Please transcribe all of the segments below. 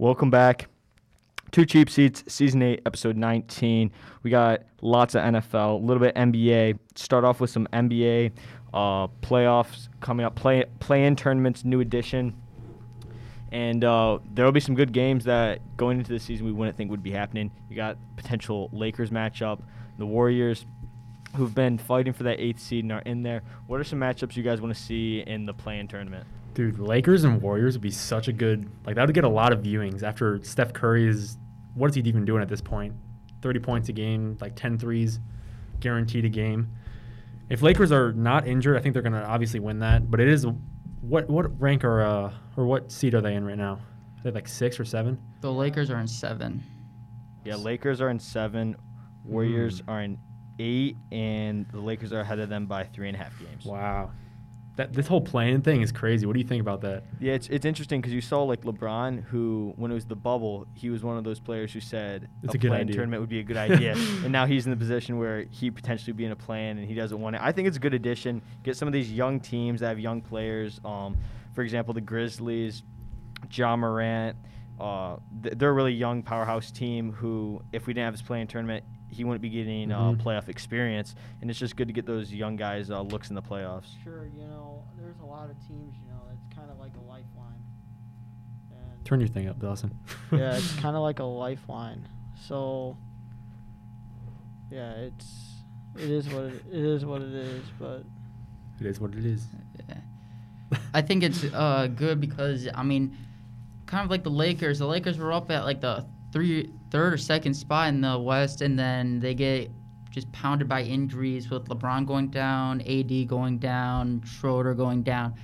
Welcome back. To Cheap Seats, Season 8, Episode 19. We got lots of NFL, a little bit NBA. Start off with some NBA uh, playoffs coming up, play play in tournaments, new edition. And uh, there will be some good games that going into the season we wouldn't think would be happening. You got potential Lakers matchup, the Warriors, who've been fighting for that eighth seed and are in there. What are some matchups you guys want to see in the play in tournament? Dude, Lakers and Warriors would be such a good like that would get a lot of viewings after Steph Curry is what is he even doing at this point? 30 points a game, like 10 threes, guaranteed a game. If Lakers are not injured, I think they're going to obviously win that, but it is what what rank are uh or what seed are they in right now? Are they like 6 or 7? The Lakers are in seven. Yeah, Lakers are in seven, Warriors are in eight, and the Lakers are ahead of them by three and a half games. Wow. That this whole play-in thing is crazy. What do you think about that? Yeah, it's it's interesting because you saw like LeBron, who when it was the bubble, he was one of those players who said It's a, a play-in tournament would be a good idea, and now he's in the position where he potentially be in a plan and he doesn't want it. I think it's a good addition. Get some of these young teams that have young players. Um, for example, the Grizzlies, Ja Morant. Uh, they're a really young powerhouse team who, if we didn't have this play-in tournament, he wouldn't be getting uh, Mhm. playoff experience, and it's just good to get those young guys uh, looks in the playoffs. Sure, you know, there's a lot of teams, you know, it's kind of like a lifeline. And Turn your thing up, Dawson. yeah, it's kind of like a lifeline. So, yeah, it's it is what it, it is what it is. But it is what it is. I think it's uh, good because I mean, kind of like the Lakers. The Lakers were up at like the three, third or second spot in the West, and then they get just pounded by injuries with LeBron going down, AD going down, Schroeder going down,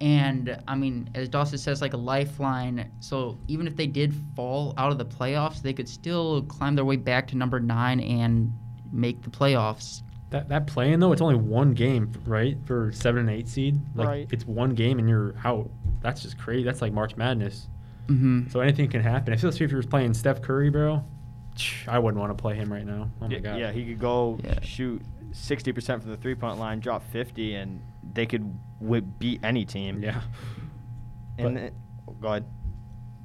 and I mean, as Dawson says, like a lifeline. So even if they did fall out of the playoffs, they could still climb their way back to number nine and make the playoffs. That that play-in though, it's only one game, right? For seven and eight seed, like Right. it's one game and you're out. That's just crazy. That's like March Madness. Mm-hmm. So anything can happen. I feel like if you're playing Steph Curry, bro. I wouldn't want to play him right now. Oh my yeah, god. yeah, he could go Yeah. shoot 60% from the three point line, drop 50, and they could w- beat any team. Yeah. And But- it- oh, go ahead.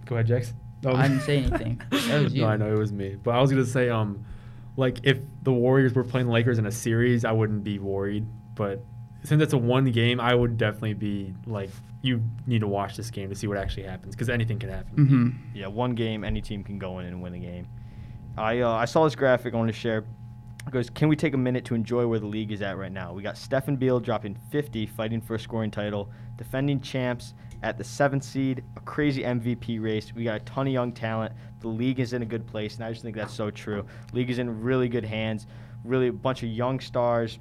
Go ahead, Jax. I didn't say anything. That was you. No, I know it was me. But I was gonna say, um, like if the Warriors were playing the Lakers in a series, I wouldn't be worried. But since it's a one game, I would definitely be like, you need to watch this game to see what actually happens because anything can happen. Mm-hmm. Yeah, one game, any team can go in and win a game. I uh, I saw this graphic I want to share. It goes, can we take a minute to enjoy where the league is at right now? We got Stephen Beal dropping 50, fighting for a scoring title, defending champs at the seventh seed, a crazy MVP race. We got a ton of young talent. The league is in a good place, and I just think that's so true. League is in really good hands. Really, a bunch of young stars.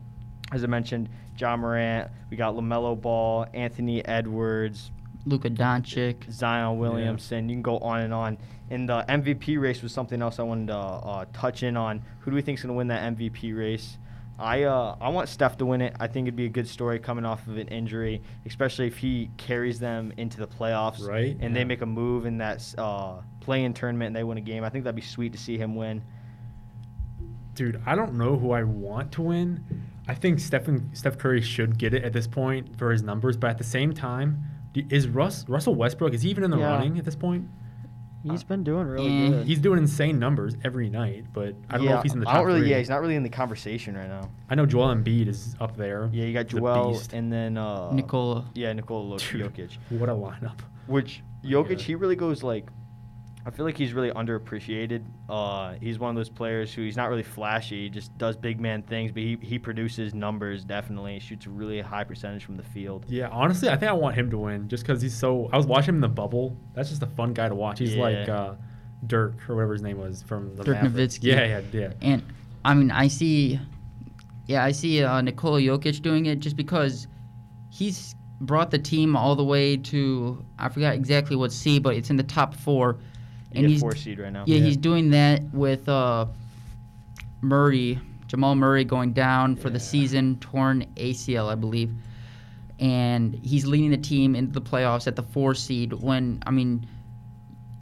As I mentioned, Ja Morant. We got LaMelo Ball, Anthony Edwards, Luka Doncic. Zion Williamson. You can go on and on. And the MVP race was something else I wanted to uh, touch in on. Who do we think is going to win that MVP race? I uh, I want Steph to win it. I think it'd be a good story coming off of an injury, especially if he carries them into the playoffs. Right, And yeah. they make a move in that uh, play-in tournament and they win a game. I think that'd be sweet to see him win. Dude, I don't know who I want to win. I think Stephen Steph Curry should get it at this point for his numbers, but at the same time, is Russ Russell Westbrook is he even in the Yeah. running at this point? he's been doing really Eh. good. He's doing insane numbers every night, but I don't yeah, know if he's in the top I don't really. three. Yeah, he's not really in the conversation right now. I know Joel Embiid is up there. Yeah, you got Joel beast. and then uh, Nikola. Yeah, Nikola Dude. Jokic. What a lineup. Which my Jokic, God. he really goes like, I feel like he's really underappreciated. Uh, he's one of those players who he's not really flashy. He just does big man things, but he, he produces numbers definitely. He Shoots a really high percentage from the field. Yeah, honestly, I think I want him to win just because he's so. I was watching him in the bubble. That's just a fun guy to watch. He's like uh, Dirk or whatever his name was from the Dirk Mavericks. Nowitzki. Yeah, yeah, yeah. And I mean, I see, yeah, I see uh, Nikola Jokic doing it just because he's brought the team all the way to I forgot exactly what seed, but it's in the top four. He And get he's four seed right now. yeah, Yeah. he's doing that with uh, Murray, Jamal Murray going down for the season, torn ACL, I believe, and he's leading the team into the playoffs at the four seed. When I mean,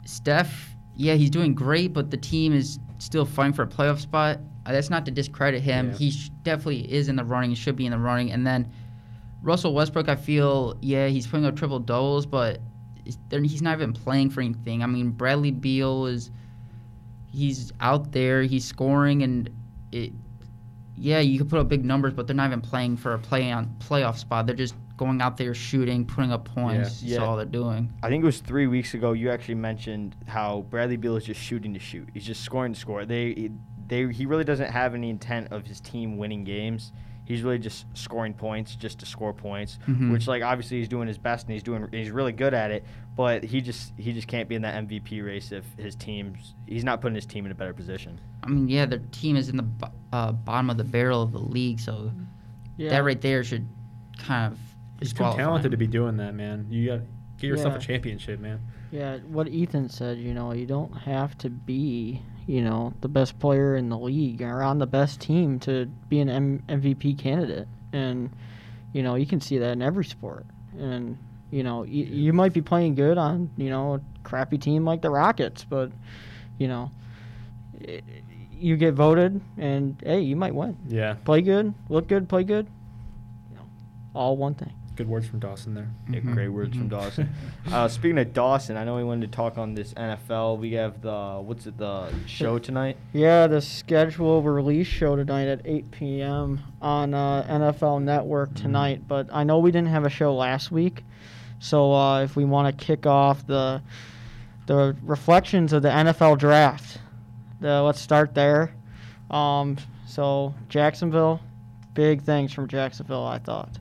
Steph, yeah, he's doing great, but the team is still fighting for a playoff spot. Uh, That's not to discredit him. Yeah. He sh- definitely is in the running. Should be in the running. And then Russell Westbrook, I feel, yeah, he's putting up triple doubles, but is- they're- he's not even playing for anything. I mean, Bradley Beal is he's out there, he's scoring, and it. Yeah, you can put up big numbers, but they're not even playing for a play on playoff spot. They're just going out there shooting, putting up points. Yeah. That's all they're doing. I think it was three weeks ago. You actually mentioned how Bradley Beal is just shooting to shoot. He's just scoring to score. They, they, he really doesn't have any intent of his team winning games. He's really just scoring points, just to score points. Mhm. Which, like, obviously he's doing his best and he's doing, he's really good at it. But he just, he just can't be in that MVP race if his team's, he's not putting his team in a better position. I mean, yeah, their team is in the uh, bottom of the barrel of the league, so Yeah. that right there should kind of He's too disqualify talented to be doing that, man. You got get yourself Yeah. a championship, man. Yeah, what Ethan said, you know, you don't have to be, you know, the best player in the league or on the best team to be an M- MVP candidate. And, you know, you can see that in every sport. And, you know, y- you might be playing good on, you know, a crappy team like the Rockets, but, you know, i- you get voted and, hey, you might win. Yeah, Play good, look good, play good. You know, all one thing. Good words from Dawson there. Yeah, Mhm, great words from mhm. Dawson. Uh, speaking of Dawson, I know we wanted to talk on this NFL. We have the what's it the show tonight? Yeah, the schedule release show tonight at 8 p.m. on uh, NFL Network tonight. But I know we didn't have a show last week, so uh, if we want to kick off the the reflections of the NFL draft, the, let's start there. Um, so Jacksonville, big things from Jacksonville. I thought.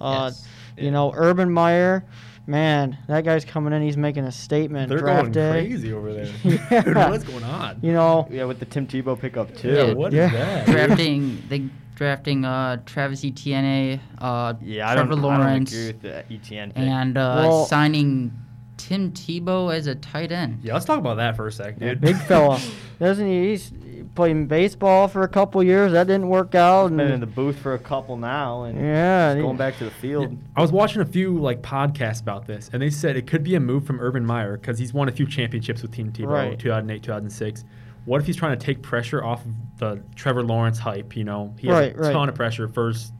Uh, Yes. You know, Urban Meyer, man, that guy's coming in. He's making a statement. They're draft going day. crazy over there. Yeah. Dude, what's going on? You know, Yeah, with the Tim Tebow pickup too. yeah, Yeah, what is that? drafting they drafting uh, Travis Etienne, uh, Yeah, I Trevor don't, I don't Lawrence, agree with the Etienne pick. and uh, Well- signing Tim Tebow as a tight end. Yeah, let's talk about that for a sec, Yeah, dude. big fella, doesn't he? He's playing baseball for a couple years. That didn't work out. Been and- in the booth for a couple now, and yeah, he's going back to the field. I was watching a few like podcasts about this, and they said it could be a move from Urban Meyer because he's won a few championships with Tim Tebow, Right. 2008, 2006. What if he's trying to take pressure off of the Trevor Lawrence hype? You know, he has Right, a right. ton of pressure. First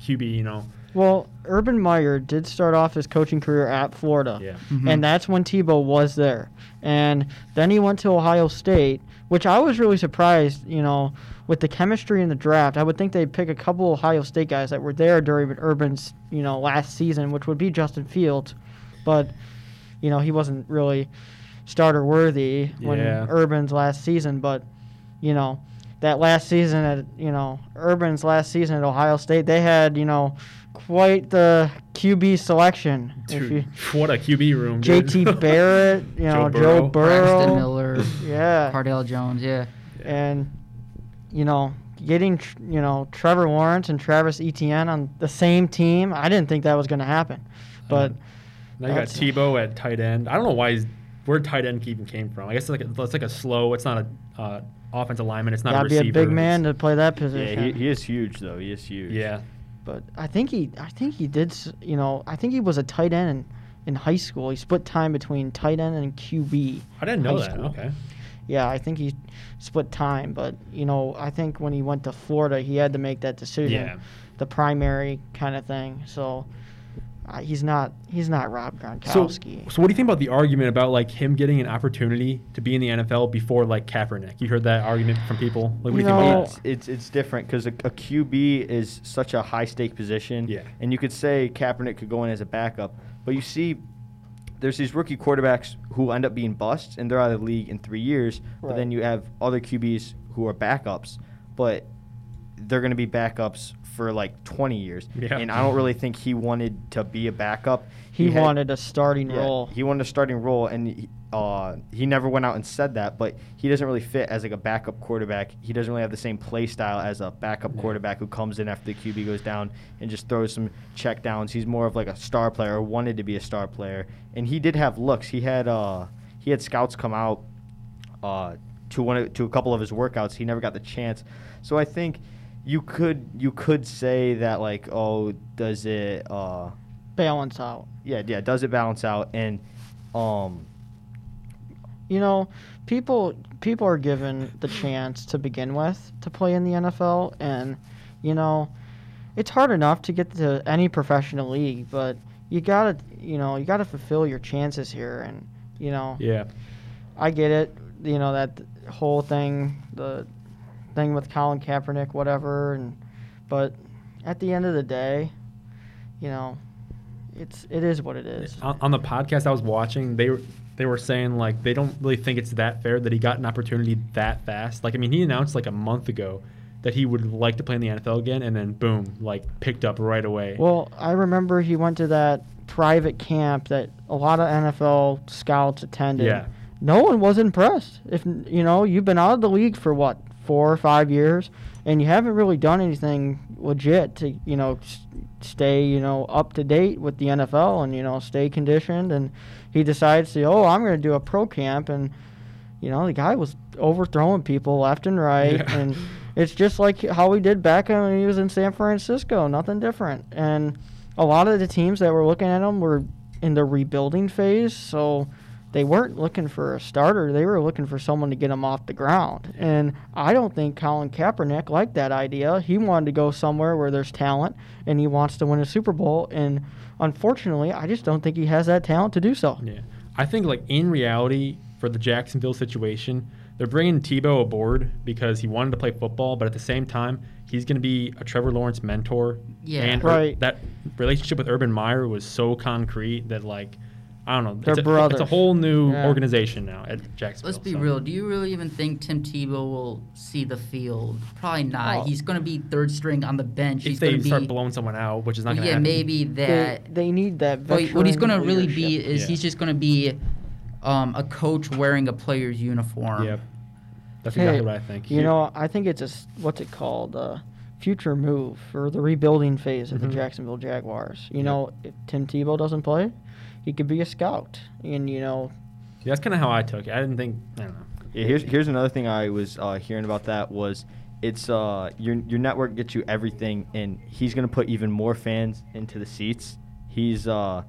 QB, you know, Well, Urban Meyer did start off his coaching career at Florida. yeah. Mhm. And that's when Tebow was there. And then he went to Ohio State, which I was really surprised, you know, with the chemistry in the draft. I would think they'd pick a couple Ohio State guys that were there during Urban's, you know, last season, which would be Justin Fields. But, you know, he wasn't really starter worthy when Yeah. Urban's last season. But, you know, that last season at, you know, Urban's last season at Ohio State, they had, you know, quite the QB selection. Dude, you- what a QB room. JT Barrett, you know, Joe Joe Burrow. Burrow. Braxton Miller, Yeah. Cardale Jones, yeah. And, you know, getting, you know, Trevor Lawrence and Travis Etienne on the same team, I didn't think that was going to happen. But, Now you got That's- Tebow at tight end. I don't know why he's where tight end even came from. I guess it's like a, it's like a slow. It's not a uh, offensive lineman. It's not got a to be a big man to play that Yeah, position. he, he is huge though. He is huge. yeah. But I think he, I think he did, you know, I think he was a tight end in, in high school. He split time between tight end and QB. I didn't know that. school. Okay. Yeah, I think he split time, but you know, I think when he went to Florida, he had to make that decision. Yeah. the primary kind of thing. So uh, he's not he's not Rob Gronkowski. so what do you think about the argument about like him getting an opportunity to be in the NFL before like Kaepernick? You heard that argument from people. Like, what do you You think about It's, that? it's it's different because a, a QB is such a high stake position. Yeah. And you could say Kaepernick could go in as a backup, but you see, there's these rookie quarterbacks who end up being busts and they're out of the league in three years. Right. But then you have other QBs who are backups, but they're going to be backups for like 20 years. Yeah. And I don't really think he wanted to be a backup. He, had- wanted a starting yeah, role. He wanted a starting role, and he, uh, he never went out and said that. But he doesn't really fit as like a backup quarterback. He doesn't really have the same play style as a backup Yeah. quarterback who comes in after the QB goes down and just throws some check downs. He's more of like a star player, or wanted to be a star player. And he did have looks. He had uh, he had scouts come out uh, to one of, to a couple of his workouts. He never got the chance. So I think you could you could say that like oh does it uh balance out. yeah, yeah. Does it balance out? And um, You know, people people are given the chance to begin with to play in the NFL, and you know, it's hard enough to get to any professional league. But you gotta, you know, you gotta fulfill your chances here, and you know, Yeah. I get it. You know that whole thing, the thing with Colin Kaepernick, whatever, and but at the end of the day, you know, it's it is what it is. On, on the podcast I was watching, they were they were saying like they don't really think it's that fair that he got an opportunity that fast. Like I mean, he announced like a month ago that he would like to play in the NFL again, and then boom, like picked up right away. Well, I remember he went to that private camp that a lot of NFL scouts attended. Yeah. No one was impressed. If you know, you've been out of the league for what four or five years, and you haven't really done anything legit to you know s- stay you know up to date with the NFL and you know stay conditioned. And he decides to oh I'm going to do a pro camp, and you know the guy was overthrowing people left and right, Yeah. and it's just like how he did back when he was in San Francisco. Nothing different. And a lot of the teams that were looking at him were in the rebuilding phase, so they weren't looking for a starter. They were looking for someone to get them off the ground. And I don't think Colin Kaepernick liked that idea. He wanted to go somewhere where there's talent, and he wants to win a Super Bowl. And unfortunately, I just don't think he has that talent to do so. Yeah, I think like in reality for the Jacksonville situation, they're bringing Tebow aboard because he wanted to play football, but at the same time, he's going to be a Trevor Lawrence mentor. Yeah. and Ur- Right. that relationship with Urban Meyer was so concrete that like I don't know, They're it's, a, it's a whole new Yeah. organization now at Jacksonville. Let's be so. real. Do you really even think Tim Tebow will see the field? Probably not. Oh. He's going to be third string on the bench. If He's they going to start be. blowing someone out, which is not going to yeah, happen. maybe They, that. they need that But what he's going to really be is Yeah. he's just going to be um, a coach wearing a player's uniform. Yep, that's Hey, exactly what I think. You He- know, I think it's a what's it called? A future move for the rebuilding phase of Mhm. the Jacksonville Jaguars. You Yep. know, if Tim Tebow doesn't play, he could be a scout, and you know, Yeah, that's kind of how I took it. I didn't think. I don't know. Yeah, here's here's another thing I was uh, hearing about that was it's uh your your network gets you everything and he's gonna put even more fans into the seats. He's uh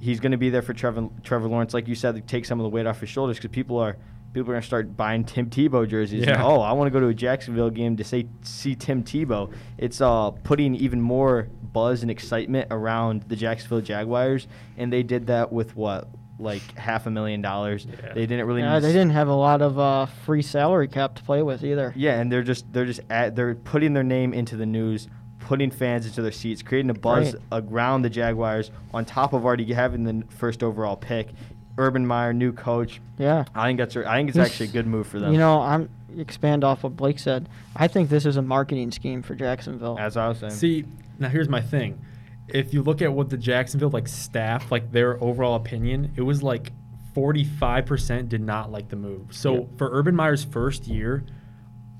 he's gonna be there for Trevor Trevor Lawrence, like you said, to take some of the weight off his shoulders because people are people are gonna start buying Tim Tebow jerseys. Yeah. Oh, I want to go to a Jacksonville game to say see Tim Tebow. It's uh putting even more buzz and excitement around the Jacksonville Jaguars, and they did that with what like half a million dollars. Yeah. They didn't really. yeah, need they didn't have a lot of uh, free salary cap to play with either. Yeah, and they're just they're just at, they're putting their name into the news, putting fans into their seats, creating a buzz Right. around the Jaguars. On top of already having the first overall pick, Urban Meyer, new coach. Yeah. I think that's I think it's This- actually a good move for them. You know, I'm expand off what Blake said. I think this is a marketing scheme for Jacksonville. as I was saying. See, now here's my thing. If you look at what the Jacksonville like staff, like their overall opinion, it was like 45% did not like the move. So Yeah. for Urban Meyer's first year,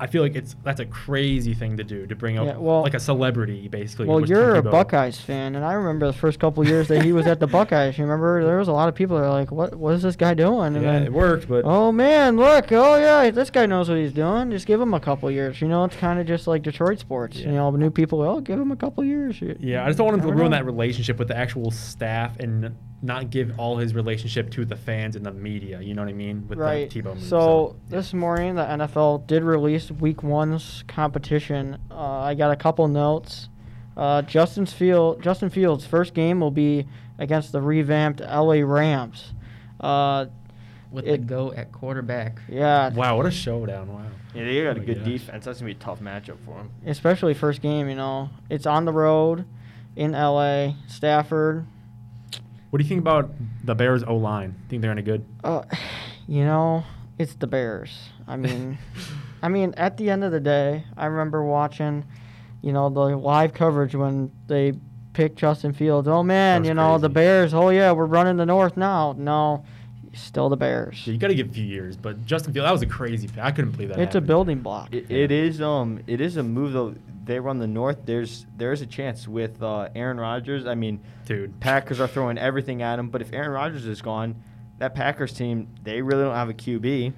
I feel like it's that's a crazy thing to do to bring up Yeah, well- like a celebrity basically. Well, you're a Buckeyes fan, and I remember the first couple years that he was at the Buckeyes. You remember there was a lot of people that were like, "What? What is this guy doing?" And Yeah, then, it worked, but oh man, look, oh yeah, this guy knows what he's doing. Just give him a couple years. You know, it's kind of just like Detroit sports. You know, new people, oh, give him a couple years. Yeah, I just don't want him to ruin know. that relationship with the actual staff and not give all his relationship to the fans and the media. You know what I mean? With right. the Tebow move. so this morning, the NFL did release Week One's competition. Uh, I got a couple notes. Uh, Justin's Field, Justin Fields' first game will be against the revamped LA Rams. Uh, With It- the goat at quarterback. yeah, wow, what a showdown! Wow. yeah, they got Oh a good gosh. defense. That's gonna be a tough matchup for them. especially first game. You know, it's on the road in LA, Stafford. What do you think about the Bears O line? Think they're any good? Uh, you know, it's the Bears. I mean, I mean, at the end of the day, I remember watching, you know, the live coverage when they picked Justin Fields. Oh man, you know, the. Bears. Oh yeah, we're running the North now. No, still the Bears. Yeah, you got to give a few years, but Justin Field, that was a crazy. pick. I couldn't believe that. It's a building block. It, it is um it is a move though. They run the North. There's there's a chance with uh, Aaron Rodgers. I mean, dude. Packers are throwing everything at him. But if Aaron Rodgers is gone, that Packers team they really don't have a QB.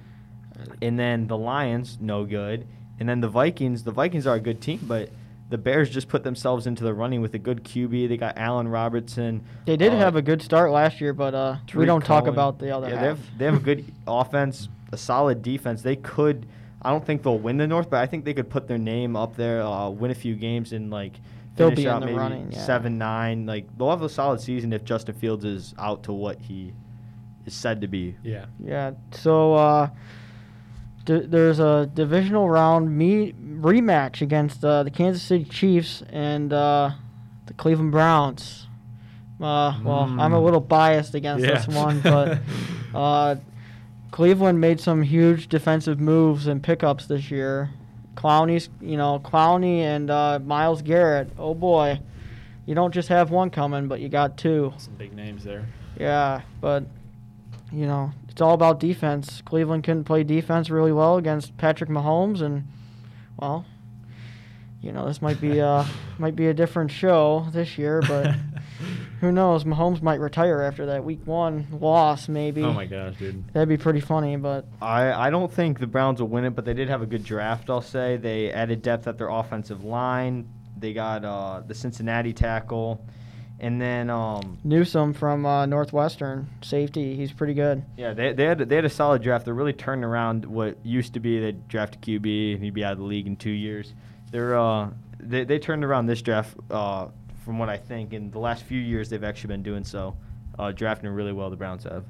And then the Lions, no good. And then the Vikings, the Vikings are a good team, but the Bears just put themselves into the running with a good QB. They got Allen Robertson. They did uh, have a good start last year, but uh, we don't talk about the other Yeah, half. they have, they have a good offense, a solid defense. They could. I don't think they'll win the North, but I think they could put their name up there, uh, win a few games, and like They'll finish be in out the maybe running, yeah. seven nine. Like they'll have a solid season if Justin Fields is out to what he is said to be. Yeah. Yeah. So uh, d- there's a divisional round me- rematch against uh, the Kansas City Chiefs and uh, the Cleveland Browns. Uh, well, I'm a Mm. little biased against Yeah. this one, but uh, Cleveland made some huge defensive moves and pickups this year. Clowney's, you know, Clowney and uh, Myles Garrett. Oh boy, you don't just have one coming, but you got two. Some big names there. Yeah, but you know, it's all about defense. Cleveland couldn't play defense really well against Patrick Mahomes, and well, you know, this might be uh might be a different show this year, but who knows? Mahomes might retire after that Week One loss, maybe. oh my gosh, dude. That'd be pretty funny, but I, I don't think the Browns will win it, but they did have a good draft. I'll say they added depth at their offensive line. They got uh, the Cincinnati tackle, and then um, Newsome from uh, Northwestern safety, he's pretty good. yeah, they, they had they had a solid draft. They're really turning around what used to be they draft a QB and he'd be out of the league in two years. They're uh, they they turned around this draft uh, from what I think. In the last few years, they've actually been doing so, uh, drafting really well. The Browns have.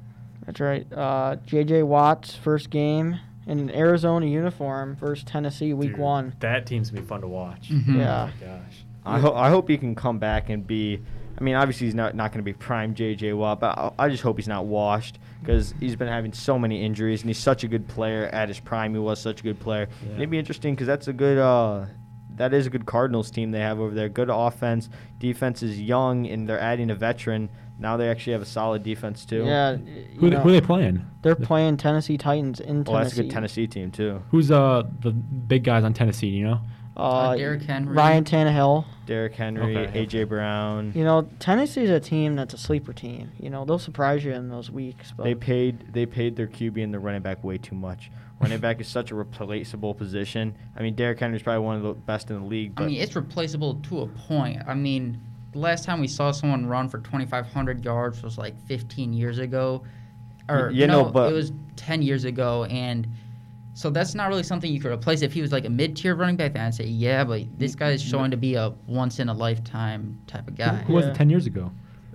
That's right. Uh, J.J. Watt's first game in an Arizona uniform versus Tennessee Week Dude, One. That team's gonna be fun to watch. Mhm. Yeah. Oh my gosh. I hope I hope he can come back and be. I mean, obviously he's not not going to be prime J.J. Watt, but I, I just hope he's not washed because he's been having so many injuries and he's such a good player at his prime. He was such a good player. Yeah. And it'd be interesting because that's a good. Uh, that is a good Cardinals team they have over there. Good offense, defense is young, and they're adding a veteran. Now they actually have a solid defense too. Yeah, Who, you they, know, who they playing? they're playing Tennessee Titans in Tennessee. Well, that's a good Tennessee team too. Who's uh the big guys on Tennessee? You know? Uh, Derrick Henry. Ryan Tannehill. Derrick Henry, Okay, A.J. Brown. You know, Tennessee's a team that's a sleeper team. You know, they'll surprise you in those weeks. But They paid they paid their QB and the running back way too much. Running back is such a replaceable position. I mean, Derrick Henry's probably one of the best in the league, I mean, it's replaceable to a point. I mean, the last time we saw someone run for 2,500 yards was like 15 years ago, or Y- you know, no, but- it was 10 years ago, and so that's not really something you could replace. If he was like a mid-tier running back, then I'd say yeah, but this guy is showing to be a once-in-a-lifetime type of guy. who was Yeah. it ten years ago?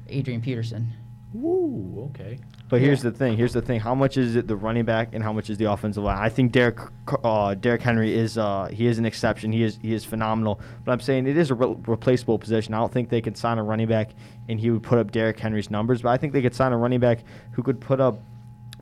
Adrian Peterson. Ooh, okay. but here's the thing. Here's the thing. How much is it the running back and how much is the offensive line? I think Derrick uh, Derrick Henry is uh, he is an exception. He is he is phenomenal. But I'm saying it is a re- replaceable position. I don't think they could sign a running back and he would put up Derrick Henry's numbers. But I think they could sign a running back who could put up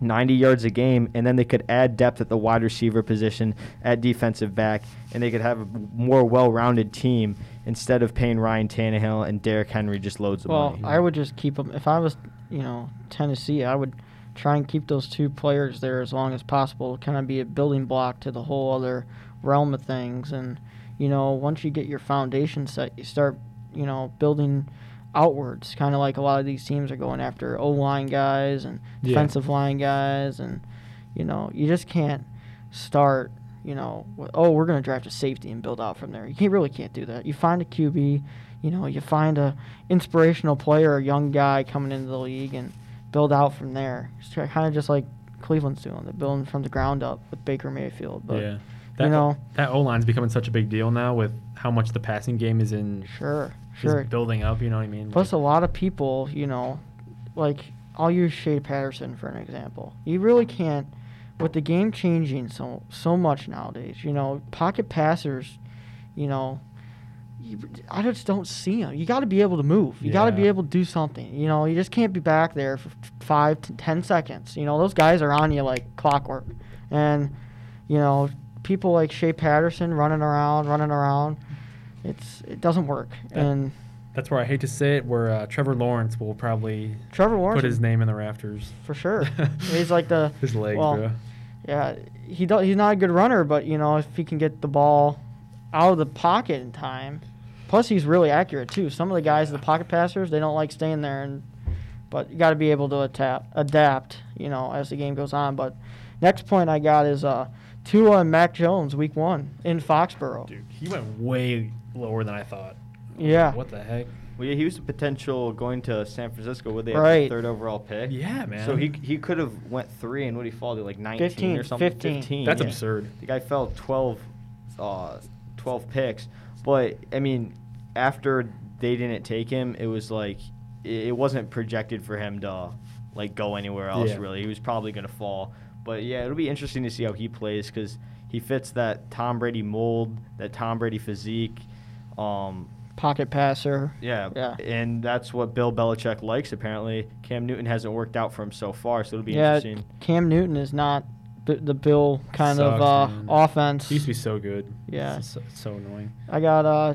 90 yards a game, and then they could add depth at the wide receiver position, at defensive back, and they could have a more well-rounded team instead of paying Ryan Tannehill and Derrick Henry just loads of well, money. Well, I would just keep them. If I was, you know, Tennessee, I would try and keep those two players there as long as possible. Kind of be a building block to the whole other realm of things. And you know, once you get your foundation set, you start, you know, building outwards. Kind of like a lot of these teams are going after O line guys and Yeah. defensive line guys, and you know, you just can't start. You know, with, oh, we're going to draft a safety and build out from there. You can't, really can't do that. You find a QB, you know, you find a inspirational player, a young guy coming into the league, and build out from there. It's kind of just like Cleveland's doing. They're building from the ground up with Baker Mayfield. But yeah. That, know- that O line's becoming such a big deal now with how much the passing game is in sure, sure. building up. You know what I mean? Plus, a lot of people, you know, like I'll use Shea Patterson for an example. You really can't, with the game changing so so much nowadays. You know, pocket passers, you know, you, I just don't see them. You got to be able to move. You got to be able to do something. You know, you just can't be back there for five to ten seconds. You know, those guys are on you like clockwork, and you know, people like Shea Patterson running around, running around. It's it doesn't work. Yeah. And That's where I hate to say it. Where uh, Trevor Lawrence will probably Trevor Lawrence put his name in the rafters. for sure. he's like the His legs, well, bro. yeah. He do, he's not a good runner, but you know if he can get the ball out of the pocket in time. Plus he's really accurate too. Some of the guys, the pocket passers, they don't like staying there, and but you got to be able to adapt, adapt, you know, as the game goes on. But next point I got is uh, Tua and Mac Jones, week one in Foxborough. Dude, he went way lower than I thought. Yeah. What the heck? well, yeah, he was a potential going to San Francisco. Would they have Right. the third overall pick? Yeah, man. So he he could have went three and what he fall to like 19 15, or something. 15. That's yeah. absurd. The guy fell 12, uh, 12 picks. But I mean, after they didn't take him, it was like it it wasn't projected for him to like go anywhere else. Yeah. Really, he was probably gonna fall. But yeah, it'll be interesting to see how he plays because he fits that Tom Brady mold, that Tom Brady physique. Um, Pocket passer. yeah, Yeah. and that's what Bill Belichick likes. Apparently, Cam Newton hasn't worked out for him so far, so it'll be Yeah, interesting. Cam Newton is not b- the Bill kind of uh, offense. He used to be so good. Yeah. It's so, so annoying. I got uh,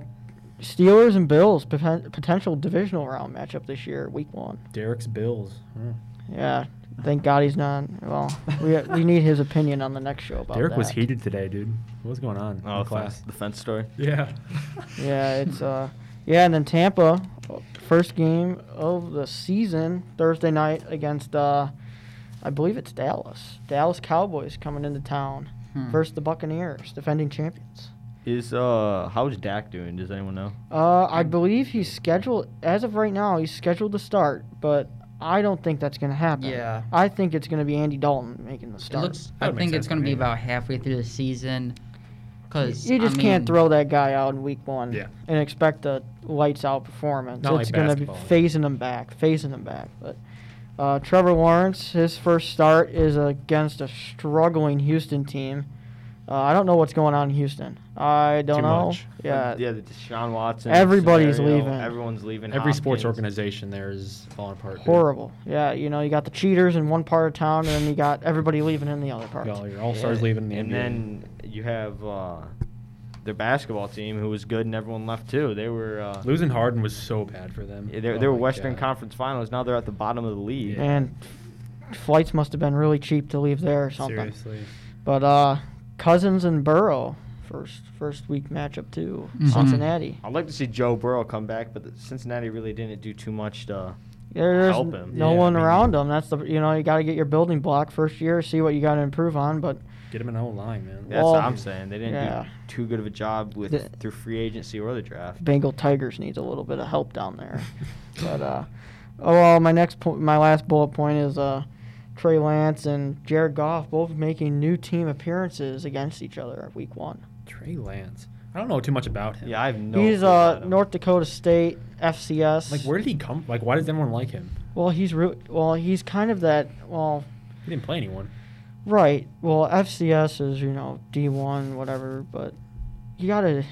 Steelers and Bills poten- potential divisional round matchup this year, week one. Derek's Bills. Oh. Yeah, thank God he's not. Well, we we need his opinion on the next show about Derek that. was heated today, dude. What's going on? Oh, in class. the fence story. Yeah. Yeah, it's uh, yeah, and then Tampa, first game of the season, Thursday night against uh, I believe it's Dallas. Dallas Cowboys coming into town Hmm. versus the Buccaneers, defending champions. Is uh, how's Dak doing? Does anyone know? Uh, I believe he's scheduled as of right now. He's scheduled to start, but I don't think that's gonna happen. Yeah. I think it's gonna be Andy Dalton making the It start. looks. I think it's going to be about halfway through the season. Cause you just I can't throw that guy out in week one Yeah. and expect a lights out performance. Not like it's gonna be phasing him back, phasing him back. But uh, Trevor Lawrence, his first start is against a struggling Houston team. Uh, I don't know what's going on in Houston. I don't Too know. much. Yeah, yeah, the Deshaun Watson. Everybody's scenario, leaving. Everyone's leaving. Every sports organization there is falling apart. dude. horrible. Yeah, you know, you got the cheaters in one part of town, and then you got everybody leaving in the other part. You all your all stars Yeah, leaving the and NBA. then you have uh, their basketball team who was good, and everyone left too. They were uh, losing Harden was so bad for them. they, they Oh were Western God. Conference Finals. Now they're at the bottom of the league. Yeah. And flights must have been really cheap to leave there or something. Seriously. But uh, Cousins and Burrow first first week matchup too. Mhm. Cincinnati. I'd like to see Joe Burrow come back, but the Cincinnati really didn't do too much to. There's Help him. no Yeah, I one mean- around him. That's the you know you got to get your building block first year, see what you got to improve on. But Get him an O line, man. That's Well, what I'm saying. They didn't yeah. do too good of a job with The- through free agency or the draft. Bengal Tigers needs a little bit of help down there. but uh, oh well, my next point, my last bullet point is uh, Trey Lance and Jared Goff both making new team appearances against each other at week one. Trey Lance. I don't know too much about him. Yeah, I have no. he's clue uh. North Dakota State FCS. Like, where did he come? Like, why does everyone like him? Well, he's re- well, he's kind of that. Well, He didn't play anyone. right. Well, FCS is you know D one whatever, but you gotta,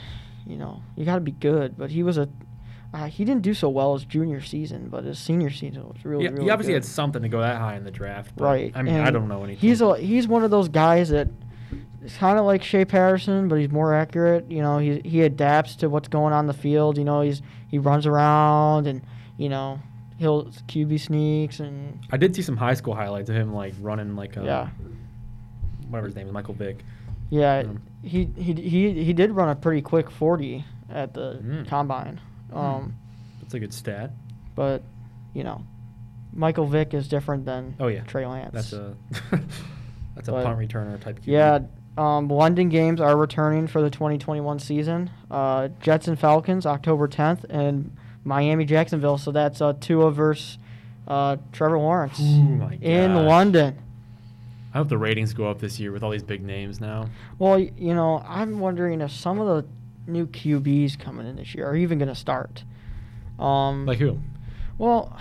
you know, you gotta be good. But he was a. Uh, he didn't do so well his junior season, but his senior season was really, Yeah, really he obviously good. had something to go that high in the draft. Right. I mean, I don't know anything. He's a he's one of those guys that is kind of like Shea Patterson, but he's more accurate. You know, he he adapts to what's going on in the field. You know, he's he runs around and you know he'll QB sneaks and I did see some high school highlights of him like running like a, yeah whatever his name is, Michael Vick. yeah Um, he he he he did run a pretty quick forty at the Mm. combine. Um, That's a good stat. but you know, Michael Vick is different than Oh yeah, Trey Lance. that's a that's a But- punt returner type. QB. Yeah, um, London games are returning for the 2021 season. Uh, Jets and Falcons, October 10th, and Miami Jacksonville. So that's uh, Tua versus uh, Trevor Lawrence Oh my in gosh. London. I hope the ratings go up this year with all these big names now. Well, you know, I'm wondering if some of the new QBs coming in this year are even going to start. Um, Like who? well,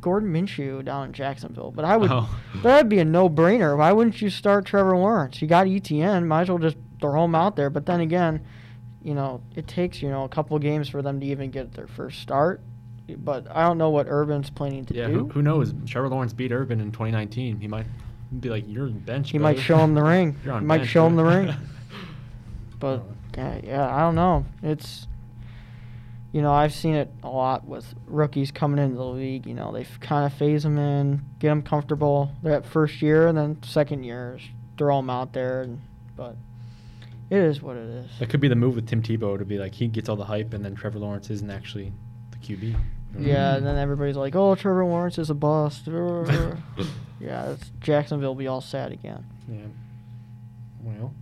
Gardner Minshew down in Jacksonville, but I would Oh. that'd be a no-brainer. Why wouldn't you start Trevor Lawrence? You got Etienne, might as well just throw him out there. But then again, you know, it takes you know a couple games for them to even get their first start. But I don't know what Urban's planning to Yeah, do. who, who knows? Trevor Lawrence beat Urban in 2019. He might be like, "You're bench." he might show him the ring. You're He on might bench, show him the ring. But yeah, yeah, I don't know. It's you know I've seen it a lot with rookies coming into the league. You know they kind of phase them in, get them comfortable that first year, and then second year throw them out there. And, but it is what it is. That could be the move with Tim Tebow to be like he gets all the hype, and then Trevor Lawrence isn't actually the QB. Yeah, and then everybody's like, "Oh, Trevor Lawrence is a bust." yeah, it's, Jacksonville will be all sad again. Yeah. Well,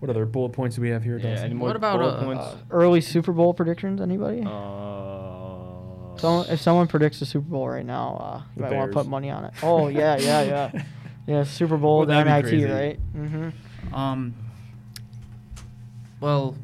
what other bullet points do we have here? Yeah, Dawson? any more What about, bullet uh, points? Uh, early Super Bowl predictions, anybody? Uh, Someone, if someone predicts the Super Bowl right now, uh, you The might want to put money on it. Oh yeah, yeah, yeah, yeah. Super Bowl, Wouldn't the NIT, crazy? right? Mm-hmm. Um. Well,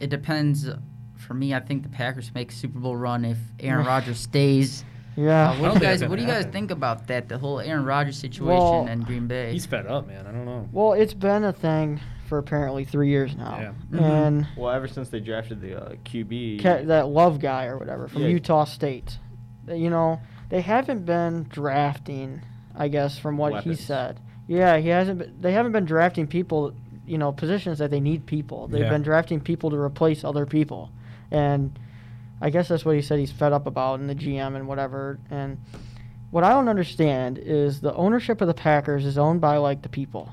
it depends for me, I think the Packers make Super Bowl run if Aaron Rodgers stays. Yeah. Uh, what do you guys What do you guys think about that? The whole Aaron Rodgers situation Well, in Green Bay. He's fed up, man. I don't know. Well, it's been a thing for apparently three years now, Yeah. Mhm. and Well, ever since they drafted the uh, QB, Ca- that Love guy or whatever from Yeah. Utah State. You know, they haven't been drafting. I guess from what he said. Yeah, he hasn't. Been, they haven't been drafting people. You know, positions that they need people. They've Yeah. been drafting people to replace other people, and I guess that's what he said. He's fed up about, and the GM and whatever. And what I don't understand is the ownership of the Packers is owned by like the people.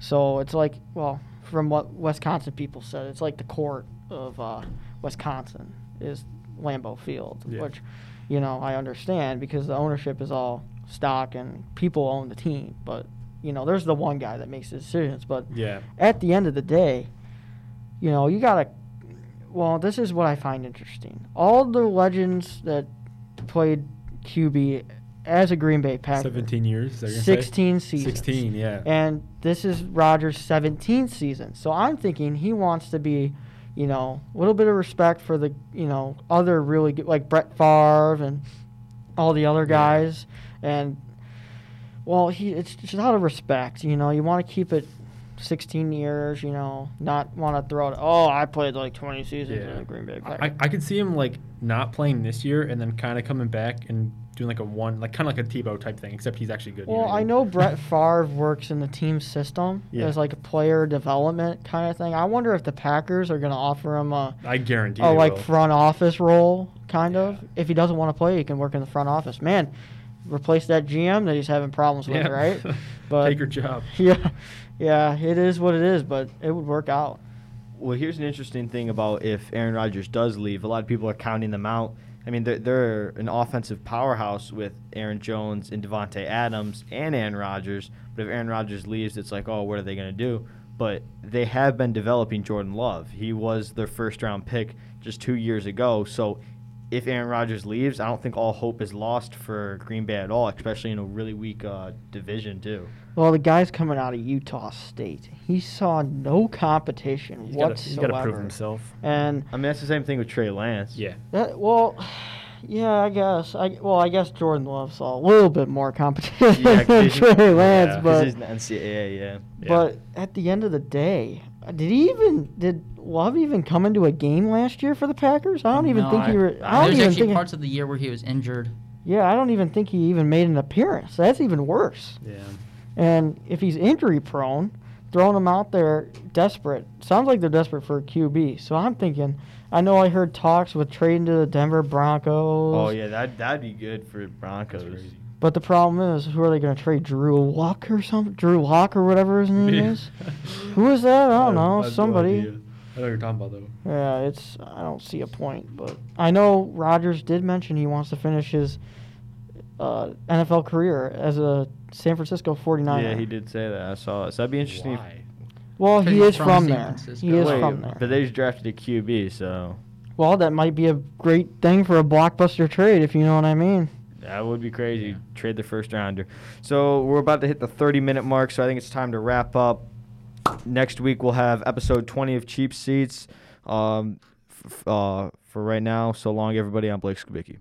So it's like, well, from what Wisconsin people said, it's like the court of uh, Wisconsin is Lambeau Field, Yeah. which, you know, I understand because the ownership is all stock and people own the team. But, you know, there's the one guy that makes the decisions. But Yeah. at the end of the day, you know, you got to. Well, this is what I find interesting. All the legends that played QB as a Green Bay Packer, 17 years. Is that what you're gonna say? 16 seasons. 16, yeah. And this is Rodgers' 17th season. So I'm thinking he wants to be, you know, a little bit of respect for the, you know, other really good, like Brett Favre and all the other guys. And, well, he it's just out of respect. You know, you want to keep it 16 years, you know, not want to throw it, oh, I played like 20 seasons in the Green Bay I, I could see him like not playing this year and then kind of coming back and doing like a one, like kind of like a Tebow type thing, except he's actually good. you Well, I mean? know Brett Favre works in the team system Yeah. as like a player development kind of thing. I wonder if the Packers are going to offer him a, I guarantee. a like will. front office role, kind of. If he doesn't want to play, he can work in the front office. Man, replace that GM that he's having problems with, Yeah. right? But Take your job. yeah, yeah, it is what it is. But it would work out. Well, here's an interesting thing about if Aaron Rodgers does leave. A lot of people are counting them out. I mean, they're, they're an offensive powerhouse with Aaron Jones and Davante Adams and Aaron Rodgers. But if Aaron Rodgers leaves, it's like, oh, what are they going to do? But they have been developing Jordan Love. He was their first round pick just two years ago. So if Aaron Rodgers leaves, I don't think all hope is lost for Green Bay at all, especially in a really weak uh, division, too. Well, the guy's coming out of Utah State. He saw no competition whatsoever. He's got whatsoever. to prove himself. And I mean, that's the same thing with Trey Lance. Yeah. That, well, yeah, I guess. I well, I guess Jordan Love saw a little bit more competition Yeah, 'cause than Trey Lance, yeah, 'cause This but is the NCAA, yeah. Yeah. but at the end of the day, did he even did Love even come into a game last year for the Packers? I don't even No, think he. I- Re- I don't There's even actually think. parts of the year where he was injured. yeah, I don't even think he even made an appearance. That's even worse. Yeah. And if he's injury prone, throwing him out there desperate sounds like they're desperate for a QB. So I'm thinking. I know I heard talks with trading to the Denver Broncos. Oh yeah, that that'd be good for That's Broncos. Crazy. But the problem is, who are they going to trade? Drew Luck or something? Drew Lock or whatever his name Yeah. is. Who is that? I don't know. have no Somebody. idea. I know you're talking about though. yeah, it's. I don't see a point, but I know Rodgers did mention he wants to finish his uh, NFL career as a San Francisco 49er. Yeah, he did say that. I saw it. So that'd be interesting. Why? Well, he is from from there. Francisco. He is Wait, from there. But they just drafted a QB, so Well, that might be a great thing for a blockbuster trade, if you know what I mean. That would be crazy. Yeah. Trade the first rounder. So we're about to hit the 30 minute mark, so I think it's time to wrap up. Next week we'll have episode 20 of Cheap Seats. Um, f- uh, for right now, so long, everybody. I'm Blake Skibicki.